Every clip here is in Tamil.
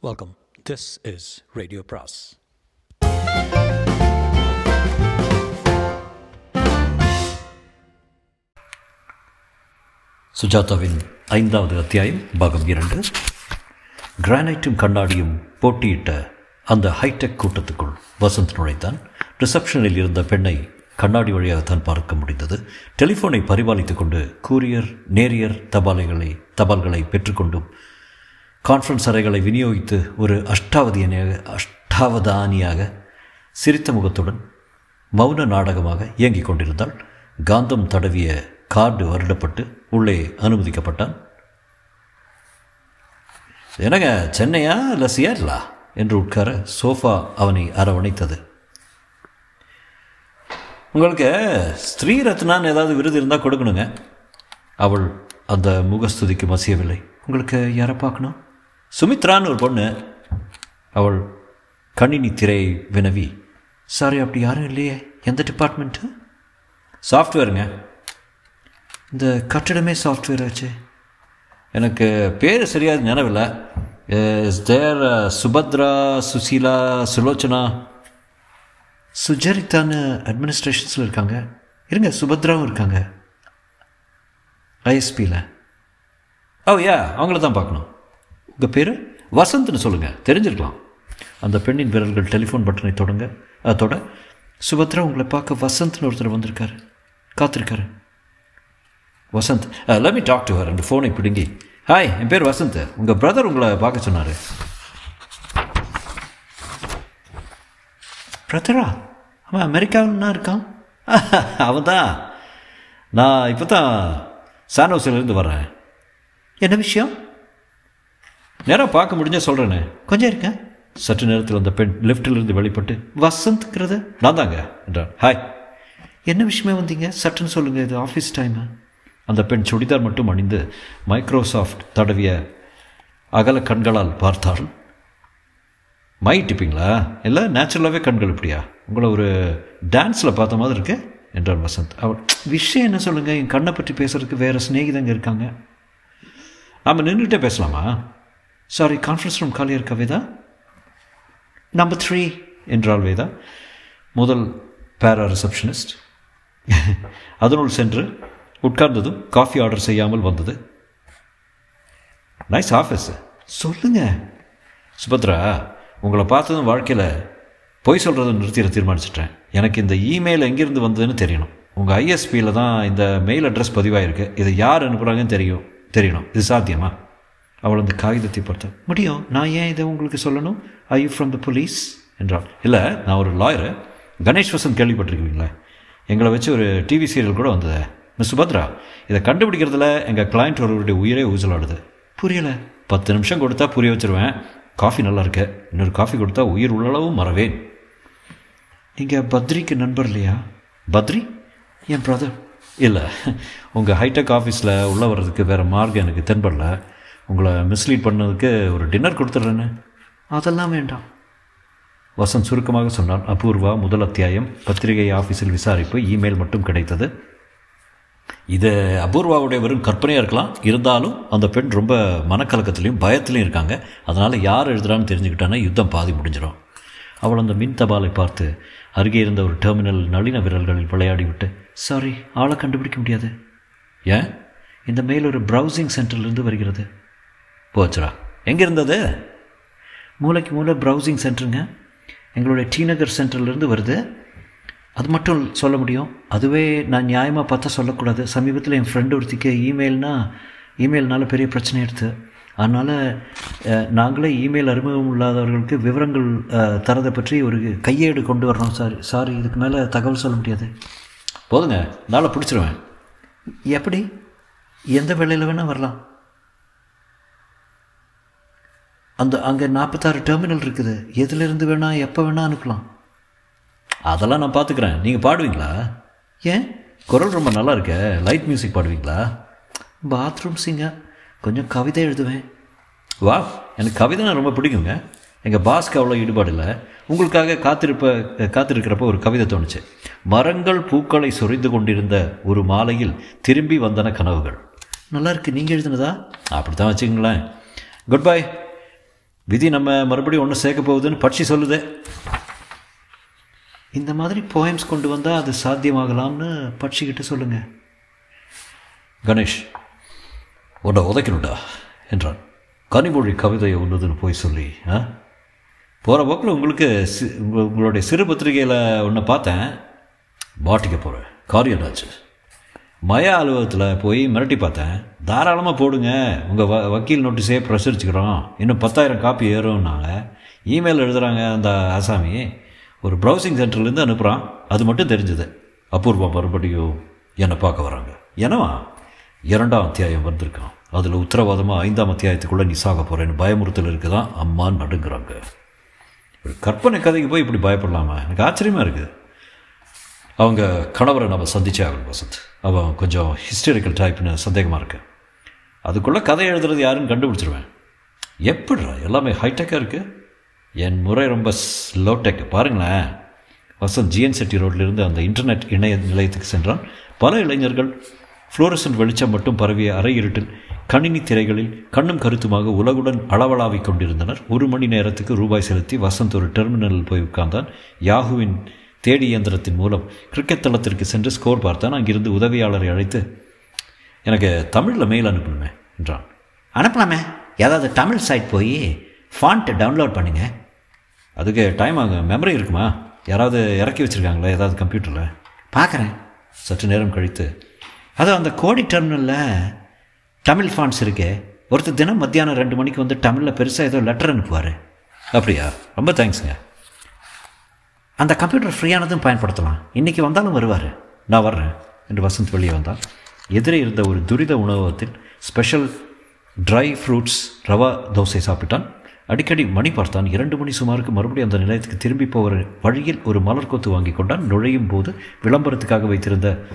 வெல்கம் திஸ் இஸ் ரேடியோ பிராஸ் சுஜாதாவின் ஐந்தாவது அத்தியாயம் பாகம் இரண்டு. கிரானைட்டும் கண்ணாடியும் போட்டியிட்ட அந்த ஹைடெக் கூட்டத்துக்குள் வசந்த் நுழைத்தான் ரிசப்ஷனில் இருந்த பெண்ணை கண்ணாடி வழியாகத்தான் பார்க்க முடிந்தது. டெலிஃபோனை பரிபாலித்துக் கொண்டு கூரியர் நேரியர் தபாலைகளை தபால்களை பெற்றுக்கொண்டும் கான்ஃபரன்ஸ் அறைகளை விநியோகித்து ஒரு அஷ்டாவதியனியாக அஷ்டாவதானியாக சிரித்த முகத்துடன் மௌன நாடகமாக இயங்கிக் கொண்டிருந்தால் காந்தம் தடவிய கார்டு வருடப்பட்டு உள்ளே அனுமதிக்கப்பட்டான். என்னங்க சென்னையா இல்லை சியாட்லா என்று உட்கார சோஃபா அவனை அரவணைத்தது. உங்களுக்கு ஸ்ரீ ரத்னான்னு ஏதாவது விருது இருந்தால் கொடுக்கணுங்க. அவள் அந்த முகஸ்துதிக்கு மசியவில்லை. உங்களுக்கு யாரை பார்க்கணும்? சுமித்ரான்னு ஒரு பொண்ணு அவள் கணினி திரை வினவி. சாரி அப்படி யாரும் இல்லையே. எந்த டிபார்ட்மெண்ட்டு சாஃப்ட்வேருங்க இந்த கட்டிடமே சாஃப்ட்வேர் ஆச்சு. எனக்கு பேர் சரியாக நினைவில்லை இஸ் தேர் சுபத்ரா சுசீலா சுலோச்சனா? சுஜரித்தான்னு அட்மினிஸ்ட்ரேஷன்ஸில் இருக்காங்க. இருங்க சுபத்ராவும் இருக்காங்க. ஐஎஸ்பியில் ஓ யா அவங்கள தான் பார்க்கணும். உங்கள் பேர்? வசந்த்னு சொல்லுங்கள் தெரிஞ்சிருக்கலாம். அந்த பெண்ணின் விரல்கள் டெலிஃபோன் பட்டனை தொடங்க அதோட தொட. சுபத்ரா உங்களை பார்க்க வசந்த்னு ஒருத்தர் வந்திருக்காரு. காத்திருக்காரு. Vasanth let me talk to her ரெண்டு ஃபோனை பிடுங்கி. ஹாய் என் பேர் வசந்த். உங்கள் பிரதர் உங்களை பார்க்க சொன்னார். பிரதரா அவன் அமெரிக்காவில்னா இருக்கான்? அவன் தான் நான் இப்போ தான் சானோசிலேருந்து வரேன் என்ன விஷயம்? நேராக பார்க்க முடிஞ்சா சொல்கிறேனே கொஞ்சம் இருக்கேன் சற்று நேரத்தில் அந்த பெண் லிஃப்ட்டிலிருந்து வெளிப்பட்டு வசந்த்ங்கிறது? நான் தாங்க என்றார் ஹாய் என்ன விஷயமே வந்தீங்க? சட்டுன்னு சொல்லுங்கள் இது ஆஃபீஸ் டைமு அந்த பெண் சுடிதார் மட்டும் அணிந்து மைக்ரோசாஃப்ட் தடவிய அகல கண்களால் பார்த்தாள். மை டிப்பிங்களா இல்லை நேச்சுரலாகவே கண்கள் இப்படியா? உங்களை ஒரு டான்ஸில் பார்த்த மாதிரி இருக்கு என்றார் வசந்த். அவள் விஷயம் என்ன சொல்லுங்கள் என் கண்ணை பற்றி பேசுறதுக்கு வேறு சிநேகிதங்க இருக்காங்க. நாம் நின்றுட்டே பேசலாமா? சாரி கான்ஃபரன்ஸ் ரூம் காலியாக இருக்கா வேதா நம்பர் த்ரீ என்றாள் வேதா முதல் பேரா ரிசப்ஷனிஸ்ட் அதனுள் சென்று உட்கார்ந்ததும் காஃபி ஆர்டர் செய்யாமல் வந்தது நைஸ் ஆஃபீஸ் சொல்லுங்க சுபத்ரா உங்களை பார்த்ததும் வாழ்க்கையில் பொய் சொல்கிறத நிறுத்திட தீர்மானிச்சிட்டேன் எனக்கு இந்த இமெயில் எங்கேருந்து வந்ததுன்னு தெரியணும் உங்கள் ஐஎஸ்பியில் தான் இந்த மெயில் அட்ரஸ் பதிவாயிருக்கு இதை யார் அனுப்புகிறாங்கன்னு தெரியும் தெரியணும் இது சாத்தியமா அவள் அந்த காகிதத்தை பார்த்தா முடியும். நான் ஏன் இதை உங்களுக்கு சொல்லணும்? I you from the police என்றாள். இல்லை நான் ஒரு லாயரு கணேஷ் வசந்த் கேள்விப்பட்டிருக்கீங்களா? எங்களை வச்சு ஒரு டிவி சீரியல் கூட வந்தது. மிஸ் சுபத்ரா இதை கண்டுபிடிக்கிறதுல எங்கள் கிளைண்ட் ஒருவருடைய உயிரே ஊசலாடுது. புரியலை. பத்து நிமிஷம் கொடுத்தா புரிய வச்சிருவேன். காஃபி நல்லா இருக்கு. இன்னொரு காஃபி கொடுத்தா உயிர் உள்ளளவும் மறவேன். நீங்கள் பத்ரிக்கு நண்பர் இல்லையா? பத்ரி? என் பிரதர் இல்லை. உங்கள் ஹைடெக் ஆஃபீஸில் உள்ளே வர்றதுக்கு வேறு மார்க்கம் எனக்கு தென்படல. உங்களை மிஸ்லீட் பண்ணதுக்கு ஒரு டின்னர் கொடுத்துட்றேன்னு. அதெல்லாம் வேண்டாம். வசந்த் சுருக்கமாக சொன்னான் அபூர்வா முதல் அத்தியாயம் பத்திரிகை ஆஃபீஸில் விசாரிப்பு இமெயில் மட்டும் கிடைத்தது. இது அபூர்வாவுடைய வெறும் கற்பனையாக இருக்கலாம். இருந்தாலும் அந்த பெண் ரொம்ப மனக்கலக்கத்துலேயும் பயத்துலையும் இருக்காங்க. அதனால் யார் எழுதுறான்னு தெரிஞ்சுக்கிட்டானா யுத்தம் பாதி முடிஞ்சிடும் அவள் அந்த மின் தபாலை பார்த்து அருகே இருந்த ஒரு டெர்மினல் நளின விரல்களில் விளையாடி விட்டு சாரி ஆளை கண்டுபிடிக்க முடியாது. ஏன்? இந்த மெயில் ஒரு ப்ரௌசிங் சென்டர்லேருந்து வருகிறது. போச்சுடா. எங்கே இருந்தது? மூளைக்கு மூளை ப்ரௌசிங் சென்டருங்க எங்களுடைய டி நகர் சென்டர்லேருந்து வருது. அது மட்டும் சொல்ல முடியும். அதுவே நான் நியாயமாக பார்த்தா சொல்லக்கூடாது. சமீபத்தில் என் ஃப்ரெண்டு ஒருத்திக்கு இமெயில்னால் இமெயில்னால பெரிய பிரச்சனை எடுத்து. அதனால் நாங்களே இமெயில் அறிமுகம் இல்லாதவர்களுக்கு விவரங்கள் தரதை பற்றி ஒரு கையேடு கொண்டு வரணும் சார். சார் இதுக்கு மேலே தகவல் சொல்ல முடியாது. போதுங்க. நாளை பிடிச்சிருவேன். எப்படி? எந்த வேலையில் வேணால் வரலாம். அந்த அங்கே நாற்பத்தாறு டெர்மினல் இருக்குது. எதுலேருந்து வேணால் எப்போ வேணால் அனுப்பலாம். அதெல்லாம் நான் பார்த்துக்கிறேன் நீங்கள் பாடுவீங்களா? ஏன்? குரல் ரொம்ப நல்லா இருக்க. லைட் மியூசிக் பாடுவீங்களா? பாத்ரூம் சிங்கர் கொஞ்சம் கவிதை எழுதுவேன். வா எனக்கு கவிதைனா ரொம்ப பிடிக்குங்க. எங்கள் பாஸ்க்கு அவ்வளோ ஈடுபாடு இல்லை. உங்களுக்காக காத்திருப்ப காத்திருக்கிறப்ப ஒரு கவிதை தோணுச்சு. மரங்கள் பூக்களை சொரிந்து கொண்டிருந்த ஒரு மாலையில் திரும்பி வந்தன கனவுகள். நல்லா இருக்கு. நீங்கள் எழுதுனதா? அப்படி தான் வச்சுக்கங்களேன். குட் பை விதி நம்ம மறுபடியும் ஒன்று சேர்க்க போகுதுன்னு பட்சி சொல்லுதே. இந்த மாதிரி போயம்ஸ் கொண்டு வந்தால் அது சாத்தியமாகலாம்னு பட்சிக்கிட்ட சொல்லுங்கள் கணேஷ் உன்னை உதைக்கணும்டா என்றான். கனிமொழி கவிதையை உள்ளதுன்னு போய் சொல்லி ஆ? போகிற போக்கில் உங்களுக்கு சி உங்களுடைய சிறு பத்திரிகையில் ஒன்று பார்த்தேன். மாட்டிக்க போகிறேன் காரியம் ஆச்சு மய அலுவலகத்தில் போய் மிரட்டி பார்த்தேன். தாராளமாக போடுங்க. உங்கள் வ வக்கீல் நோட்டீஸே பிரசரிச்சுக்கிறோம். இன்னும் பத்தாயிரம் காப்பி ஏறும்னாங்க. இமெயில் எழுதுகிறாங்க அந்த ஆசாமி. ஒரு ப்ரௌசிங் சென்டர்லேருந்து அனுப்புகிறான் அது மட்டும் தெரிஞ்சது. அபூர்வம் மறுபடியும் என்னை பார்க்க வராங்க. என்னவா? இரண்டாம் அத்தியாயம் வந்திருக்கான். அதில் உத்தரவாதமாக ஐந்தாம் அத்தியாயத்துக்குள்ளே நீ சாக போகிறேன்னு பயமுறுத்தல் இருக்குது தான் அம்மா நடுங்கிறாங்க. ஒரு கற்பனை கதைக்கு போய் இப்படி பயப்படலாமா? எனக்கு ஆச்சரியமாக இருக்குது. அவங்க கணவரை நம்ம சந்திச்சே ஆகணும் வசந்த். அவன் கொஞ்சம் ஹிஸ்டரிக்கல் டைப்னு சந்தேகமாக இருக்கு. அதுக்குள்ளே கதை எழுதுறது யாருன்னு கண்டுபிடிச்சிருவேன். எப்படிடா எல்லாமே ஹைடெக்காக இருக்குது என் முறை ரொம்ப ஸ்லோ டெக் பாருங்களேன். வசந்த் ஜிஎன் செட்டி ரோட்லேருந்து அந்த இன்டர்நெட் இணைய நிலையத்துக்கு சென்றான். பல இளைஞர்கள் ஃப்ளோரசன்ட் வெளிச்சம் மட்டும் பரவிய அறை இருட்டில் கணினி திரைகளில் கண்ணும் கருத்துமாக உலகுடன் அளவலாவிக் கொண்டிருந்தனர். ஒரு மணி நேரத்துக்கு ரூபாய் செலுத்தி வசந்த் ஒரு டெர்மினலில் போய் உட்கார்ந்தான். யாகுவின் தேடி இயந்திரத்தின் மூலம் கிரிக்கெட் தளத்திற்கு சென்று ஸ்கோர் பார்த்தான். அங்கிருந்து உதவியாளரை அழைத்து எனக்கு தமிழில் மெயில் அனுப்பணுமே என்றான். அனுப்பலாமே. ஏதாவது தமிழ் சைட் போய் ஃபாண்ட்டை டவுன்லோட் பண்ணுங்க. அதுக்கு டைம் ஆகும். மெமரி இருக்குமா? யாராவது இறக்கி வச்சுருக்காங்களா? ஏதாவது கம்ப்யூட்டரில் பார்க்குறேன். சற்று நேரம் கழித்து அதுவும் அந்த கோடி டெர்மினலில் தமிழ் ஃபாண்ட்ஸ் இருக்கே. ஒருத்தர் தினம் மத்தியானம் ரெண்டு மணிக்கு வந்து தமிழில் பெருசாக ஏதோ லெட்டர் அனுப்புவார். அப்படியா? ரொம்ப தேங்க்ஸுங்க அந்த கம்ப்யூட்டர் ஃப்ரீயானதும் பயன்படுத்தலாம். இன்றைக்கி வந்தாலும் வருவார். நான் வர்றேன். என்று வசந்த் வெளியே வந்தால் எதிரே இருந்த ஒரு துரித உணவகத்தில் special dry fruits rava dosa சாப்பிட்டான். அடிக்கடி மணி பார்த்தான். இரண்டு மணி சுமாருக்கு மறுபடியும் அந்த நிலையத்துக்கு திரும்பி போகிற வழியில் ஒரு மலர் கொத்து வாங்கி கொண்டான். நுழையும் போது விளம்பரத்துக்காக வைத்திருந்த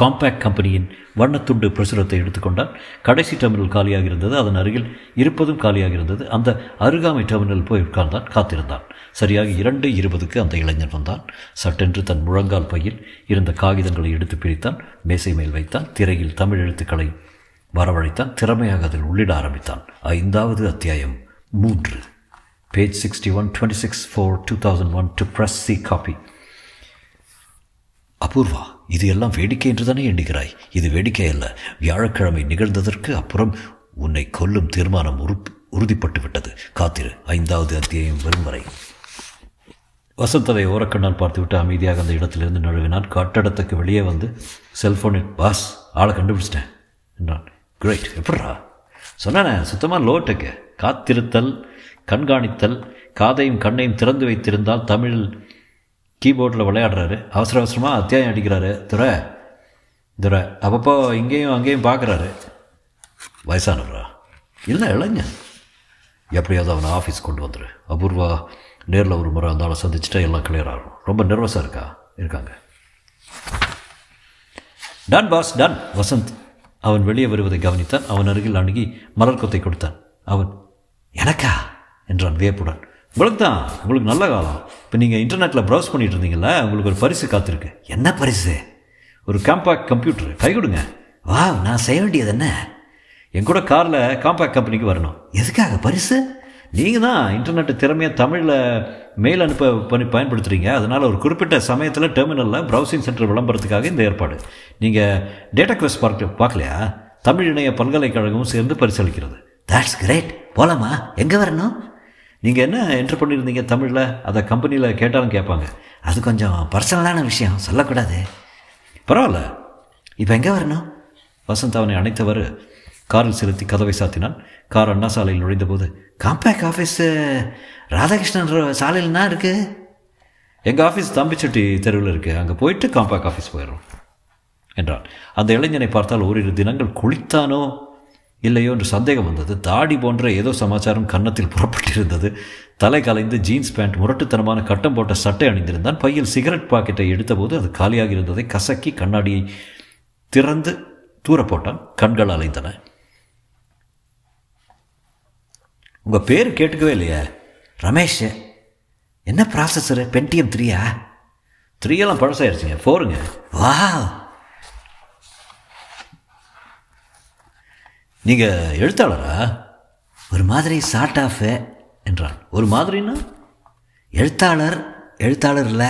காம்பேக்ட் கம்பெனியின் வண்ணத்துண்டு பிரசுரத்தை எடுத்துக்கொண்டான். கடைசி டெர்மினல் காலியாக இருந்தது அதன் அருகில் இருப்பதும் காலியாக இருந்தது. அந்த அருகாமை டெர்மினல் போய் உட்கார்ந்தான் காத்திருந்தான். சரியாக இரண்டு இருபதுக்கு அந்த இளைஞன் வந்தான். சட்டென்று தன் முழங்கால் பையில் இருந்த காகிதங்களை எடுத்து பிரித்தான் மேசை மேல் வைத்தான் திரையில் தமிழ் எழுத்துக்களை வரவழைத்தான் திறமையாக அதில் உள்ளிட ஆரம்பித்தான். ஐந்தாவது அத்தியாயம் மூன்று. Page sixty one twenty six four two thousand one to press C copy Apoorva இது எல்லாம் வேடிக்கை என்று தானே எண்ணுகிறாய்? இது வேடிக்கை அல்ல வியாழக்கிழமை நிகழ்ந்ததற்கு அப்புறம் உன்னை கொல்லும் தீர்மானம் உறுப் உறுதிப்பட்டு விட்டது காத்திரு. ஐந்தாவது அத்தியாயம் வரும் வரை. வசந்ததை ஓரக்கண்ணால் பார்த்துவிட்டு அமைதியாக அந்த இடத்திலிருந்து நழுவினான். கட்டடத்துக்கு வெளியே வந்து செல்ஃபோனில் பாஸ் ஆளை கண்டுபிடிச்சிட்டேன் என்றான். கிரேட் எப்படா சொன்னானே சுத்தமாக லோட்டுக்கு. காத்திருத்தல் கண்காணித்தல் காதையும் கண்ணையும் திறந்து வைத்திருந்தால் தமிழில் கீபோர்டில் விளையாடுறாரு. அவசர அவசரமாக அத்தியாயம் அடிக்கிறாரு. துரை துரை அப்பப்போ இங்கேயும் அங்கேயும் பார்க்குறாரு வயசானவரா? இல்லை இளைஞன். எப்படியாவது அவனை ஆஃபீஸ் கொண்டு வந்துடு அபூர்வா நேரில் ஒரு முறை அந்த ஆளை சந்திச்சுட்டா எல்லாம் கிளியர் ஆகும். ரொம்ப நர்வஸாக இருக்கா? இருக்காங்க. டன் பாஸ் டன் வசந்த் அவன் வெளியே வருவதை கவனித்தான். அவன் அருகில் அணுகி மலர் கொத்தை கொடுத்தான். அவன் எனக்கா? என்றான் வியப்புடன். உங்களுக்கு தான் உங்களுக்கு நல்ல காலம். இப்போ நீங்கள் இன்டர்நெட்டில் ப்ரௌஸ் பண்ணிட்டு இருந்தீங்கல்ல உங்களுக்கு ஒரு பரிசு காத்திருக்கு. என்ன பரிசு? ஒரு காம்பேக்ட் கம்ப்யூட்டர் கை கொடுங்க. வா நான் செய்ய வேண்டியது என்ன? என் கூட காரில் காம்பேக்ட் கம்பெனிக்கு வரணும். எதுக்காக? பரிசு? நீங்கள் தான் இன்டர்நெட்டு திறமையாக தமிழில் மெயில் அனுப்ப பண்ணி பயன்படுத்துகிறீங்க அதனால் ஒரு குறிப்பிட்ட சமயத்தில் டெர்மினலில் ப்ரௌசிங் சென்டர் விளம்பரத்துக்காக இந்த ஏற்பாடு. நீங்கள் டேட்டா குவெஸ்ட் பார்க்க பார்க்கலையா? தமிழ் இணைய பல்கலைக்கழகமும் சேர்ந்து பரிசளிக்கிறது. தட்ஸ் கிரேட் போலாமா? எங்கே வரணும்? நீங்கள் என்ன என்ட்ரு பண்ணியிருந்தீங்க தமிழில்? அதை கம்பெனியில் கேட்டாலும் கேட்பாங்க. அது கொஞ்சம் பர்சனலான விஷயம். சொல்லக்கூடாது. பரவாயில்ல. இப்போ எங்கே வரணும்? வசந்த் அவனை அணைத்தவர் காரில் செலுத்தி கதவை சாத்தினான். கார் அண்ணா சாலையில் நுழைந்தபோது காம்பேக் ஆஃபீஸு ராதாகிருஷ்ணன் சாலையில்னா இருக்குது எங்கள் ஆஃபீஸ் தம்பிச்சட்டி தெருவில் இருக்குது அங்கே போயிட்டு காம்பேக் ஆஃபீஸ் போயிடுறோம். என்றான். அந்த இளைஞனை பார்த்தால் ஓரிரு தினங்கள் குளித்தானோ? இல்லையோ என்று சந்தேகம் வந்தது. தாடி போன்ற ஏதோ சமாச்சாரம் கன்னத்தில் புறப்பட்டிருந்தது. தலை கலைந்து ஜீன்ஸ் பேண்ட் முரட்டுத்தனமான கட்டம் போட்ட சட்டை அணிந்திருந்தான். பையில் சிகரெட் பாக்கெட்டை எடுத்தபோது அது காலியாக இருந்ததை கசக்கி கண்ணாடியை திறந்து தூர போட்டான். கண்கள் அலைந்தன. உங்கள் பேர் கேட்டுக்கவே இல்லையே? ரமேஷ் என்ன ப்ராசஸரு பென்டிஎம் த்ரீயா த்ரீ எல்லாம் பழசாயிருச்சுங்க. ஃபோருங்க வா நீங்கள் எழுத்தாளரா? ஒரு மாதிரி சார்ட் ஆஃப் என்றான். ஒரு மாதிரின்னா எழுத்தாளர் எழுத்தாளர் இல்லை.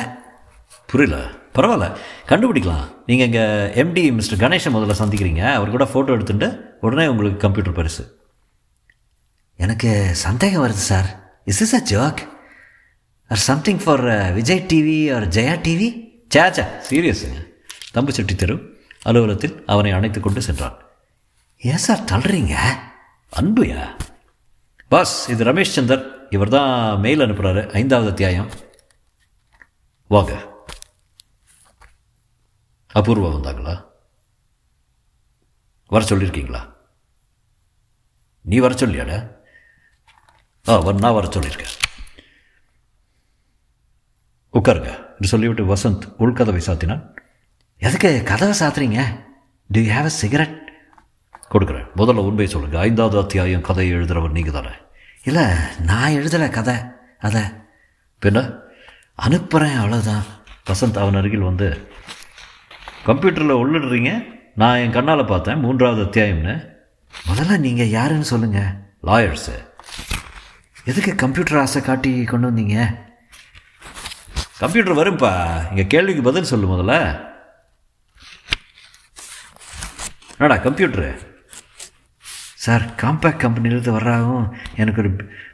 புரியல. பரவாயில்ல. கண்டுபிடிக்கலாம். நீங்கள் இங்கே எம்டி மிஸ்டர் கணேஷை முதல்ல சந்திக்கிறீங்க. அவர் கூட ஃபோட்டோ எடுத்துட்டு உடனே உங்களுக்கு கம்ப்யூட்டர் பரிசு. எனக்கு சந்தேகம் வருது sir is is a joke or something for Vijay TV or Jaya TV சேச்சா சீரியஸுங்க தம்புச்செட்டி தெரு அலுவலகத்தில் அவனை அணைத்து கொண்டு சென்றான். ஏன் சார் தள்ளுறீங்க? அன்புயா? பாஸ் இது ரமேஷ் சந்தர். இவர் தான் மெயில் அனுப்புகிறாரு ஐந்தாவது அத்தியாயம். வாங்க. அபூர்வா வந்தாங்களா? வர சொல்லியிருக்கீங்களா? நீ வர சொல்லியாடா? ஆ வர நான் வர சொல்லியிருக்கேன். உட்காருங்க. என்று சொல்லிவிட்டு வசந்த் உள்கதவை சாத்தினான். எதுக்கு கதவை சாத்துறீங்க? டு யூ அ சிகரெட் கொடுக்குறேன். முதல்ல உண்மையை சொல்லுங்கள் ஐந்தாவது அத்தியாயம் கதையை எழுதுகிறவர் நீங்கள் தானே இல்லை நான் எழுதலை கதை. அதை பின்ன? அனுப்புகிறேன் அவ்வளோதான் வசந்த் அவன் அருகில் வந்து கம்ப்யூட்டரில் உள்ளிடுறீங்க. நான் என் கண்ணால் பார்த்தேன். மூன்றாவது அத்தியாயம்னு. முதல்ல நீங்கள் யாருன்னு சொல்லுங்கள் லாயர்ஸு எதுக்கு கம்ப்யூட்டர் ஆசை காட்டி கொண்டு வந்தீங்க? கம்ப்யூட்டர் வரும்பா. இங்கே கேள்விக்கு பதில் சொல்லு முதல்ல. என்னடா கம்ப்யூட்டரு? சார் காம்பேக்ட் கம்பெனிலேருந்து வர்றாகவும் எனக்கு ஒரு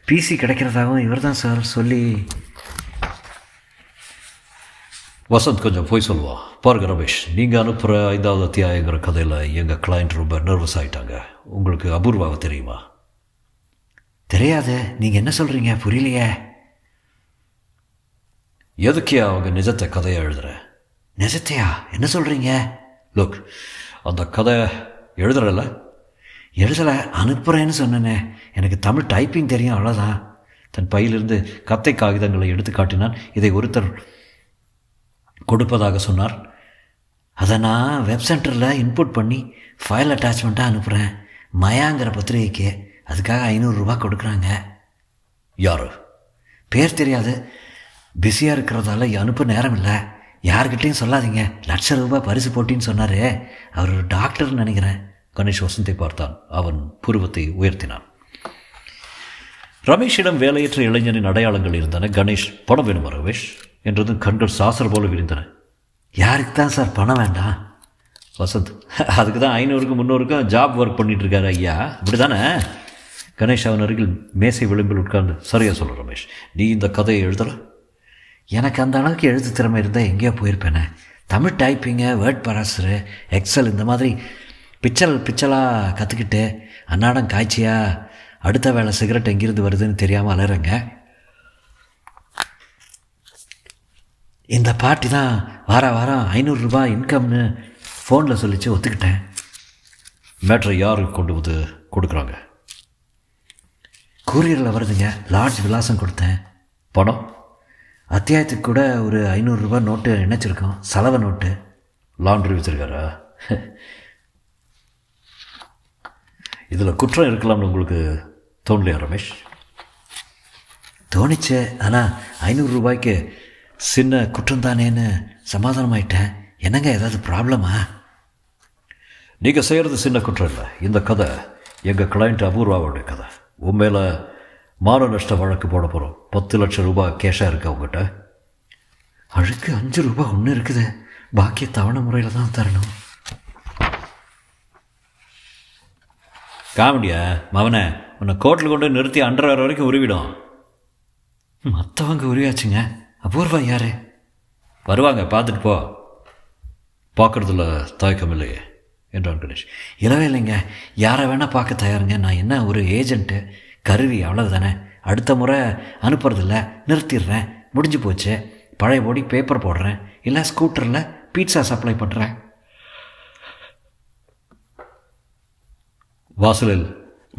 பிசி கிடைக்கிறதாகவும் இவர் தான் சார் சொல்லி. வசந்த் கொஞ்சம் போய் சொல்லுவா. பாருங்க ரமேஷ் நீங்கள் அனுப்புகிற ஐந்தாவது அத்தியாயங்கிற கதையில் எங்கள் கிளைண்ட் ரொம்ப நர்வஸ் ஆயிட்டாங்க. உங்களுக்கு அபூர்வாவை தெரியுமா? தெரியாது நீங்கள் என்ன சொல்கிறீங்க புரியலையே. எதுக்கே அவங்க நிஜத்தை கதையை எழுதுற? நிஜத்தையா? என்ன சொல்கிறீங்க லுக் அந்த கதை எழுதுறல எழுதலை அனுப்புகிறேன்னு சொன்னேனே. எனக்கு தமிழ் டைப்பிங் தெரியும் அவ்வளோதான் தன் பையிலிருந்து கத்தை காகிதங்களை எடுத்து காட்டினான். இதை ஒருத்தர் கொடுப்பதாக சொன்னார். அதை நான் வெப் சென்டரில் இன்புட் பண்ணி ஃபைல் அட்டாச்மெண்ட்டாக அனுப்புகிறேன் மயாங்கிற பத்திரிகைக்கு அதுக்காக ஐநூறுரூவா கொடுக்குறாங்க. யாரு? பேர் தெரியாது. பிஸியாக இருக்கிறதால அனுப்ப நேரம் இல்லை. யார்கிட்டையும் சொல்லாதீங்க. லட்ச ரூபாய் பரிசு போட்டின்னு சொன்னார். அவர் டாக்டர்னு நினைக்கிறேன். கணேஷ் வசந்தை பார்த்தான். அவன் புருவத்தை உயர்த்தினான். ரமேஷிடம் வேலையற்ற இளைஞனின் அடையாளங்கள் இருந்தன. கணேஷ் பணம் வேணுமா ரமேஷ்? என்றதும் கண்கள் சாசர் போல விரிந்தன. யாருக்கு தான் சார் பணம் வேண்டாம் வசந்த் அதுக்கு தான் ஐநூறுக்கும் முந்நூறுக்கும் ஜாப் ஒர்க் பண்ணிட்டு இருக்காரு ஐயா. இப்படி தானே கணேஷ் அவன் அருகில் மேசை விளிம்பில் உட்கார்ந்து சரியா சொல்லு ரமேஷ் நீ இந்த கதையை எழுதல? எனக்கு அந்த அளவுக்கு எழுத்து திறமை இருந்தால் எங்கேயோ போயிருப்பேனே. தமிழ் டைப்பிங்கு வேர்ட் பராசரு எக்ஸல் இந்த மாதிரி பிச்சல் பிச்சலாக கற்றுக்கிட்டு அன்னாடம் காய்ச்சியா? அடுத்த வேலை சிகரெட் எங்கிருந்து வருதுன்னு தெரியாமல் அலறங்க. இந்த பாட்டி தான் வார வாரம் ஐநூறுரூபா இன்கம்னு ஃபோனில் சொல்லிச்சு ஒத்துக்கிட்டேன். மேட்ரை யாருக்கு கொண்டு வந்து கொடுக்குறாங்க? கூரியரில் வருதுங்க லார்ஜ் விலாசம் கொடுத்தேன். பணம்? அத்தியாயத்துக்கு கூட ஒரு ஐநூறுரூபா நோட்டு இணைச்சிருக்கோம் செலவு நோட்டு. லாண்ட்ரி வச்சிருக்காரா? இதில் குற்றம் இருக்கலாம்னு உங்களுக்கு தோணலையா ரமேஷ்? தோணிச்சு. ஆனால் ஐநூறு ரூபாய்க்கு சின்ன குற்றம் தானேன்னு சமாதானமாயிட்டேன். என்னங்க ஏதாவது ப்ராப்ளமா? நீங்கள் செய்கிறது சின்ன குற்றம் இல்லை. இந்த கதை எங்கள் கிளைண்ட் அபூர்வாவோடைய கதை. உண்மையில் மான நஷ்ட வழக்கு போட போகிறோம் பத்து லட்சம் ரூபாய் கேஷாக இருக்கு உங்ககிட்ட? அழுக்கு அஞ்சு ரூபா ஒன்று இருக்குது. பாக்கி தவணை முறையில் தான் தரணும். காமெடியா? மவனே உன்னை கோர்ட்டில் கொண்டு நிறுத்தி நிறுத்தி அண்டர் வரைக்கும் உருவிடும். மற்றவங்க உருவியாச்சுங்க. அபூர்வா யாரு? வருவாங்க பார்த்துட்டு போ. பார்க்குறதுல தயக்கம் இல்லையே என்றான் கணேஷ். இல்லவே இல்லைங்க. யாரை வேணால் பார்க்க தயாருங்க. நான் என்ன ஒரு ஏஜென்ட்டு கருவி அவ்வளவுதானே. அடுத்த முறை அனுப்புறதில்ல. நிறுத்திடுறேன். முடிஞ்சு போச்சு. பழைய போடி பேப்பர் போடுறேன். இல்லை ஸ்கூட்டரில் பீட்சா சப்ளை பண்ணுறேன் வாசலில்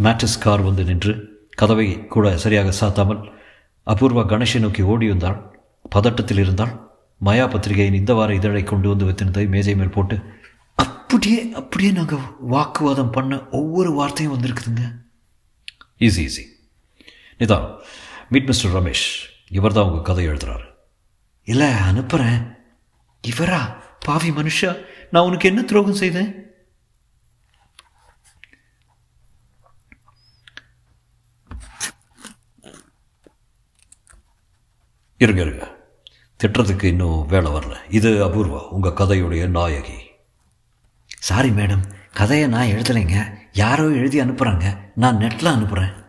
மேட்ரஸ் கார் வந்து நின்று கதவை கூட சரியாக சாத்தாமல் அபூர்வா கணேஷை நோக்கி ஓடி வந்தாள். பதட்டத்தில் இருந்தாள். மயா பத்திரிகையின் இந்த வார இதழை கொண்டு வந்து வைத்திருந்ததை மேஜை மேல் போட்டு அப்படியே அப்படியே நாங்கள் வாக்குவாதம் பண்ண ஒவ்வொரு வார்த்தையும் வந்திருக்குதுங்க. ஈஸி ஈஸி நிதான் மீட் மிஸ்டர் ரமேஷ் இவர் தான் உங்கள் கதை எழுதுறாரு. இல்லை அனுப்புகிறேன் இவரா? பாவி மனுஷா? நான் உனக்கு என்ன துரோகம் செய்தேன்? இருங்க இருங்க. திட்டுறதுக்கு இன்னும் வேலை வரல. இது அபூர்வா உங்கள் கதையுடைய நாயகி. சாரி மேடம் கதையை நான் எழுதலைங்க. யாரோ எழுதி அனுப்புகிறாங்க நான் நெட்டில் அனுப்புகிறேன்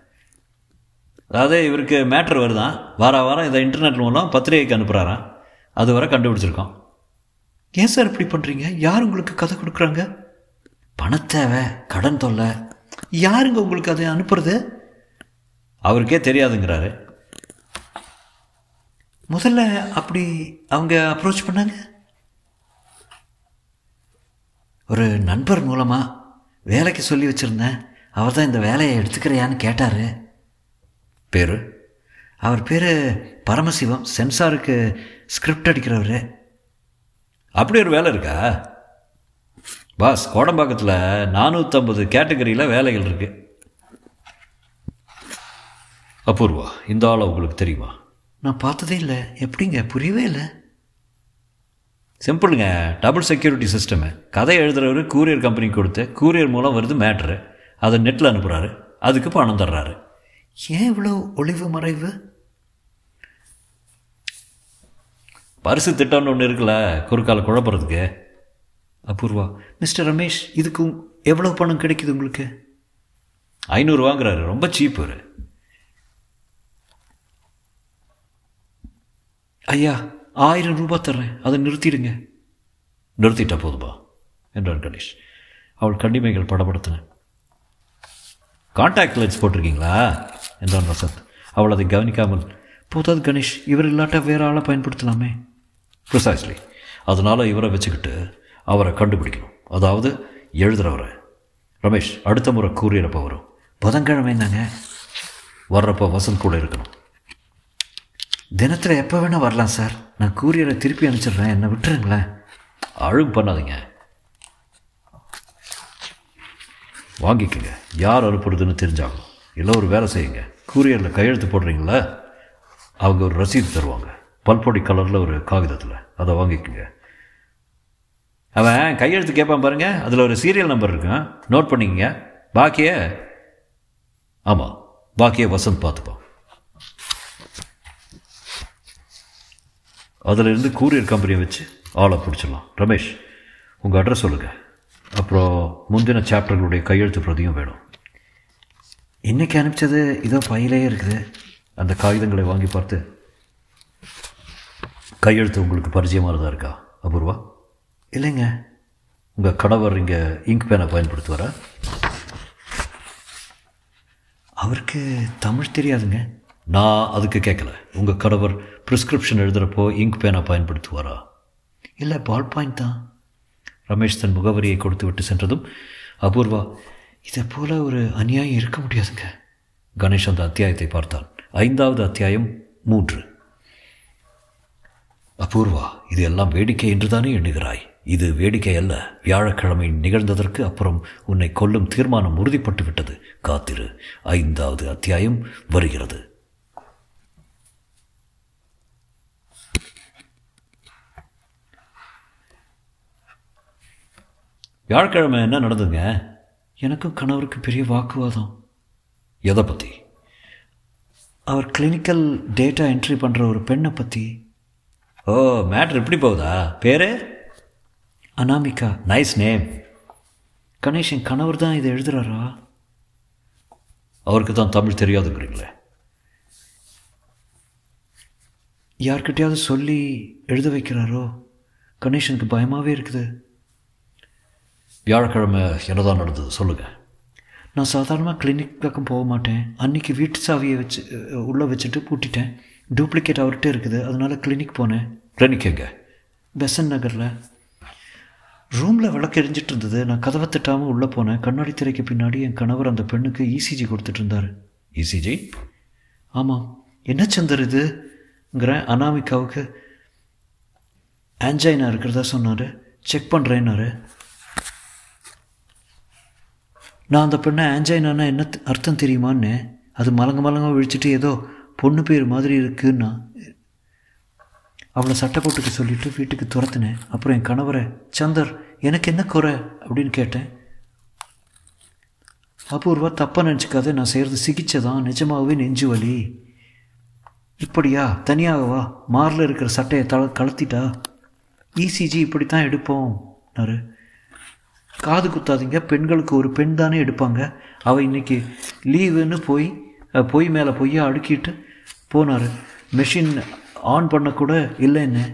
அதாவது இவருக்கு மேட்ரு வருதான் வார வாரம் இதை இன்டர்நெட் மூலம் பத்திரிகைக்கு அனுப்புகிறாராம் அது வரை கண்டுபிடிச்சிருக்கோம். ஏன் சார் இப்படி பண்ணுறீங்க யார் உங்களுக்கு கதை கொடுக்குறாங்க? பணத்தேவை கடன் தொல்லை. யாருங்க உங்களுக்கு அதை அனுப்புறது? அவருக்கே தெரியாதுங்கிறாரு. முதல்ல அப்படி அவங்க அப்ரோச் பண்ணாங்க? ஒரு நண்பர் மூலமாக வேலைக்கு சொல்லி வச்சுருந்தேன் அவர் தான் இந்த வேலையை எடுத்துக்கிறியான்னு கேட்டார். பேர்? அவர் பேர் பரமசிவம் சென்சாருக்கு ஸ்கிரிப்ட் அடிக்கிறவர். அப்படி ஒரு வேலை இருக்கா? பாஸ் கோடம்பாக்கத்தில் நானூற்றம்பது கேட்டகரியில் வேலைகள் இருக்கு. அபூர்வா இந்த ஆளை உங்களுக்கு தெரியுமா? நான் பார்த்ததே இல்லை. எப்படிங்க? புரியவே இல்லை. சிம்பிளுங்க. Double security system. கதை எழுதுறவர் கூரியர் கம்பெனிக்கு கொடுத்து கூரியர் மூலம் வருது மேட்ரு. அதை நெட்டில் அனுப்புகிறாரு அதுக்கு பணம் தர்றாரு. ஏன் இவ்வளோ ஒளிவு மறைவு? பரிசு திட்டம்னு ஒன்று இருக்குல்ல. குறுக்கால குழப்பறதுக்கு. அபூர்வா. மிஸ்டர் ரமேஷ் இதுக்கு எவ்வளோ பணம் கிடைக்குது உங்களுக்கு? ஐநூறு வாங்குறாரு. ரொம்ப சீப்பு ஐயா ஆயிரம் ரூபாய் தர்றேன். அதை நிறுத்திடுங்க. நிறுத்திட்டா போதுமா? என்றான் கணேஷ். அவள் கண்ணிமைகள் படபடுத்தின. கான்டாக்ட் லென்ஸ் போட்டிருக்கீங்களா? என்றான் வசந்த். அவள் அதை கவனிக்காமல் போதாது கணேஷ் இவர் இல்லாட்டா வேற ஆளை பயன்படுத்தலாமே? ப்ரிசைஸ்லி அதனால் இவரை வச்சுக்கிட்டு அவரை கண்டுபிடிக்கணும். அதாவது எழுதுகிறவரை ரமேஷ் அடுத்த முறை கூறியறப்ப வரும். புதன்கிழமை தாங்க வர்றப்போ வசந்த் கூட இருக்கணும். தினத்தில் எப்போ வேணால் வரலாம் சார் நான் கூரியரை திருப்பி அனுப்பிச்சிடுறேன். என்னை விட்டுருங்களேன். அழும் பண்ணாதீங்க. வாங்கிக்கோங்க. யார் அனுப்புறதுன்னு தெரிஞ்சாகும் இல்லை ஒரு வேலை செய்யுங்க. கூரியரில் கையெழுத்து போடுறீங்களா? அவங்க ஒரு ரசீது தருவாங்க. பல்பொடி கலரில் ஒரு காகிதத்தில். அதை வாங்கிக்கோங்க. அவன் கையெழுத்து கேட்பான் பாருங்கள் அதில் ஒரு சீரியல் நம்பர் இருக்கும் நோட் பண்ணிக்கங்க. பாக்கிய? ஆமாம் பாக்கிய வசந்த் பார்த்துப்பான். அதிலிருந்து கூரியர் கம்பெனியை வச்சு ஆளை பிடிச்சிடலாம். ரமேஷ் உங்கள் அட்ரஸ் சொல்லுங்கள் அப்புறம் முந்தின சாப்டர்களுடைய கையெழுத்து பிரதியும் வேணும். இன்னைக்கு அனுப்பிச்சது? இதோ பையிலே இருக்குது. அந்த காகிதங்களை வாங்கி பார்த்து கையெழுத்து உங்களுக்கு பரிச்சயமானதா இருக்கா அபூர்வா? இல்லைங்க. உங்கள் கணவர் இங்கே இங்க் பேனை பயன்படுத்துவாரா? அவருக்கு தமிழ் தெரியாதுங்க. நான் அதுக்கு கேட்கல உங்கள் கணவர் ப்ரிஸ்கிரிப்ஷன் எழுதுகிறப்போ இங்க் பேனை பயன்படுத்துவாரா? இல்லை பால் பாயிண்ட் தான். ரமேஷ் தன் முகவரியை கொடுத்து விட்டு சென்றதும் அபூர்வா இதை போல் ஒரு அநியாயம் இருக்க முடியாதுங்க. கணேஷ் அந்த அத்தியாயத்தை பார்த்தான். ஐந்தாவது அத்தியாயம் மூன்று. அபூர்வா இது எல்லாம் வேடிக்கை என்றுதானே எண்ணுகிறாய்? இது வேடிக்கை அல்ல. வியாழக்கிழமை நிகழ்ந்ததற்கு அப்புறம் உன்னை கொல்லும் தீர்மானம் உறுதிப்பட்டு விட்டது. காத்திரு. ஐந்தாவது அத்தியாயம் வருகிறது. வியாழக்கிழமை என்ன நடந்ததுங்க? எனக்கும் கணவருக்கு பெரிய வாக்குவாதம். எதை பற்றி அவர் கிளினிக்கல் டேட்டா என்ட்ரி பண்ணுற ஒரு பெண்ணை பற்றி ஓ மேட்ரு எப்படி போகுதா? பேரு? அனாமிகா. நைஸ் நேம் கணேஷ் என் கணவர் தான் இதை எழுதுறாரா? அவருக்கு தான் தமிழ் தெரியாதுங்கிறீங்களே. யார்கிட்டயாவது சொல்லி எழுத வைக்கிறாரோ? கணேஷனுக்கு பயமாகவே இருக்குது. வியாழக்கிழமை என்னதான் நடந்தது சொல்லுங்கள் நான் சாதாரணமாக கிளினிக் பக்கம் போக மாட்டேன். அன்னைக்கு வீட்டு சாவியை வச்சு உள்ளே வச்சுட்டு பூட்டிட்டேன். டூப்ளிகேட் அவர்கிட்ட இருக்குது. அதனால கிளினிக் போனேன். கிளினிக் எங்க? பெசன் நகரில். ரூமில் விளக்கு எரிஞ்சிட்டு இருந்தது. நான் கதவை தட்டாமல் உள்ளே போனேன். கண்ணாடி திரைக்கு பின்னாடி என் கணவர் அந்த பெண்ணுக்கு இசிஜி கொடுத்துட்டு இருந்தார். இசிஜி ஆமாம் என்ன சந்தர் இதுங்கிறேன் அனாமிகாவுக்கு ஆன்ஜைனா இருக்கிறதா சொன்னார். செக் பண்ணுறேன்னாரு நான் அந்த பெண்ணை ஆன்ஜைனானா என்ன அர்த்தம் தெரியுமான்னு? அது மலங்க மலங்க விழிச்சிட்டு ஏதோ பொண்ணு பேர் மாதிரி இருக்குன்னா. அவளை சட்டை போட்டுக்க சொல்லிவிட்டு வீட்டுக்கு துரத்துனேன். அப்புறம் என் கணவரை சந்தர் எனக்கு என்ன குறை? அப்படின்னு கேட்டேன். அபூர்வா தப்பாக நினச்சிக்காத நான் செய்கிறது சிகிச்சை தான் நிஜமாகவே நெஞ்சு வலி. இப்படியா? தனியாகவா மாரில் இருக்கிற சட்டையை தள கலத்திட்டா இசிஜி இப்படி தான் எடுப்போம் எடுப்போம்னாரு காது குத்தாதீங்க. பெண்களுக்கு ஒரு பெண் தானே எடுப்பாங்க. அவள் இன்னைக்கு லீவுன்னு போய் பொய் மேலே பொய்யா அடுக்கிட்டு போனார். மெஷின் ஆன் பண்ணக்கூட இல்லைன்னு.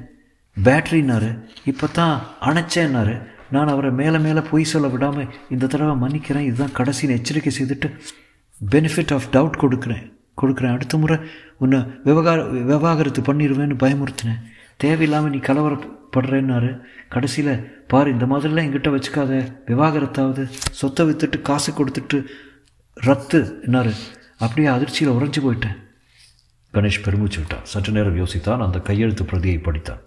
பேட்ரின்னாரு இப்போ தான் அணைச்சேன்னாரு. நான் அவரை மேலே மேலே பொய் சொல்ல விடாமல் இந்த தடவை மன்னிக்கிறேன். இதுதான் கடைசின்னு எச்சரிக்கை செய்துட்டு பெனிஃபிட் ஆஃப் டவுட் கொடுக்குறேன். கொடுக்குறேன். அடுத்த முறை உன்னை விவகார விவாகரத்து பண்ணிடுவேன்னு பயமுறுத்தினேன். தேவையில்லாமல் நீ கலவரப்படுறேன்னாரு. கடைசியில் பார் இந்த மாதிரிலாம் என்கிட்ட வச்சுக்காத. விவாகரத்தாவது சொத்தை விற்றுட்டு காசு கொடுத்துட்டு ரத்து என்னாரு. அப்படியே அதிர்ச்சியில் உறைஞ்சு போயிட்டேன். கணேஷ் பெருமூச்சு விட்டான். சற்று நேரம் யோசித்தான். அந்த கையெழுத்து பிரதியை படித்தான்.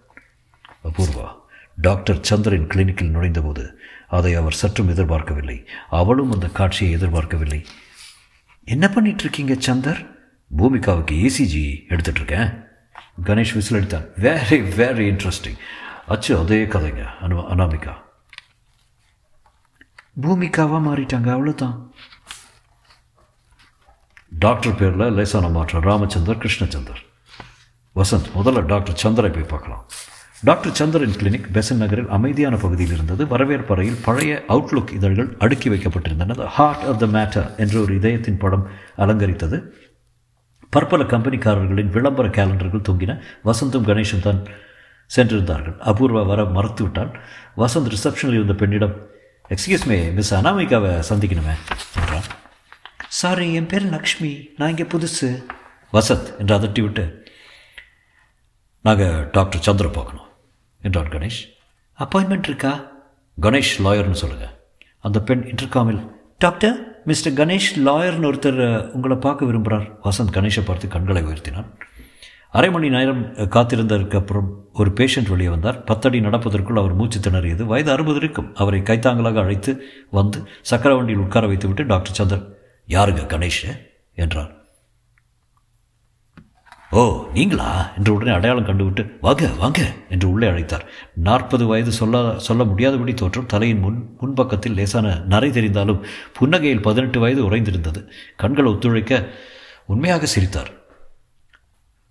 அபூர்வா டாக்டர் சந்திரன் கிளினிக்கில் நுழைந்தபோது அதை அவர் சற்றும் எதிர்பார்க்கவில்லை. அவளும் அந்த காட்சியை எதிர்பார்க்கவில்லை. என்ன பண்ணிட்டு இருக்கீங்க சந்தர்? பூமிகாவுக்கு ஏசிஜி எடுத்துட்ருக்கேன் கணேஷ் விசில் அடித்தான் வெரி வெரி இன்ட்ரெஸ்டிங் அச்சு அதே கதைங்க. அனு அனாமிகா. பூமிக்காவாக மாறிட்டாங்க. அவ்வளோதான் டாக்டர் பேரில் லேசான மாற்றம். ராமச்சந்தர் கிருஷ்ணச்சந்தர். வசந்த் முதல்ல டாக்டர் சந்தரை போய் பார்க்கலாம். டாக்டர் சந்திரன் கிளினிக் பெசன் நகரில் அமைதியான பகுதியில் இருந்தது. வரவேற்பறையில் பழைய அவுட்லுக் இதழ்கள் அடுக்கி வைக்கப்பட்டிருந்தன. ஹார்ட் ஆஃப் த மேட்டர் என்ற ஒரு இதயத்தின் படம் அலங்கரித்தது. பற்பல கம்பெனிக்காரர்களின் விளம்பர கேலண்டர்கள் தொங்கின. வசந்தும் கணேஷும் தான் சென்றிருந்தார்கள். அபூர்வா வர மறுத்துவிட்டால் வசந்த் ரிசப்ஷனில் இருந்த பெண்ணிடம் எக்ஸ்கியூஸ் மே மிஸ் அனாமிகாவை சந்திக்கணுமே. என்றான். சாரி என் பேர் லக்ஷ்மி. நான் இங்கே புதுசு. வசந்த் என்று அதட்டி விட்டு நாங்கள் டாக்டர் சந்திர பார்க்கணும். என்றான் கணேஷ். அப்பாயின்மெண்ட் இருக்கா? கணேஷ் லாயர்னு சொல்லுங்கள் அந்த பெண் இன்டர்காமில் டாக்டர் மிஸ்டர் கணேஷ் லாயர்னு ஒருத்தர் உங்களை பார்க்க விரும்புகிறார் வசந்த் கணேஷை பார்த்து கண்களை உயர்த்தினான். அரை மணி நேரம் காத்திருந்ததற்கு அப்புறம் ஒரு பேஷண்ட் வெளியே வந்தார். பத்தடி நடப்பதற்குள் அவர் மூச்சு திணறியது. வயது அறுபது இருக்கும். அவரை கைத்தாங்கலாக அழைத்து வந்து சக்கர வண்டியில் உட்கார வைத்துவிட்டு டாக்டர் சந்தர் யாருங்க கணேஷ்? என்றார். ஓ நீங்களா? என்று உடனே அடையாளம் கண்டுவிட்டு வாங்க வாங்க என்று உள்ளே அழைத்தார். நாற்பது வயது சொல்ல சொல்ல முடியாதபடி தோற்றம் தலையின் முன் முன்பக்கத்தில் லேசான நரை தெரிந்தாலும் புன்னகையில் பதினெட்டு வயது உறைந்திருந்தது. கண்கள் ஒத்துழைக்க உண்மையாக சிரித்தார்.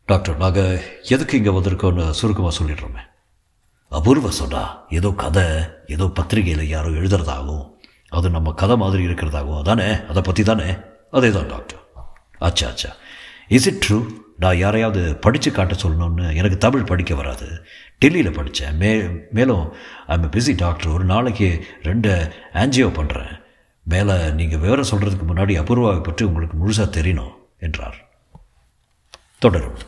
டாக்டர் நாங்கள் எதுக்கு இங்கே வந்திருக்கோன்னு சுருக்கமாக சொல்லிடுறோமே. அபூர்வ சொன்னா ஏதோ கதை ஏதோ பத்திரிகையில் யாரோ எழுதுறதாகவும் அது நம்ம கதை மாதிரி இருக்கிறதாகவும் அதானே? அதை பற்றி தானே அதே தான் டாக்டர். அச்சா அச்சா. இஸ் இட் ட்ரூ நான் யாரையாவது படித்து காட்ட சொல்லணும்னு எனக்கு தமிழ் படிக்க வராது. டெல்லியில் படித்தேன் மே மேலும் ஐம் பிஸி டாக்டர் ஒரு நாளைக்கு ரெண்டு ஆன்ஜியோ பண்ணுறேன் மேலே நீங்கள் விவரம் சொல்கிறதுக்கு முன்னாடி அபூர்வாவை பற்றி உங்களுக்கு முழுசாக தெரியணும் என்றார். தொடரும்.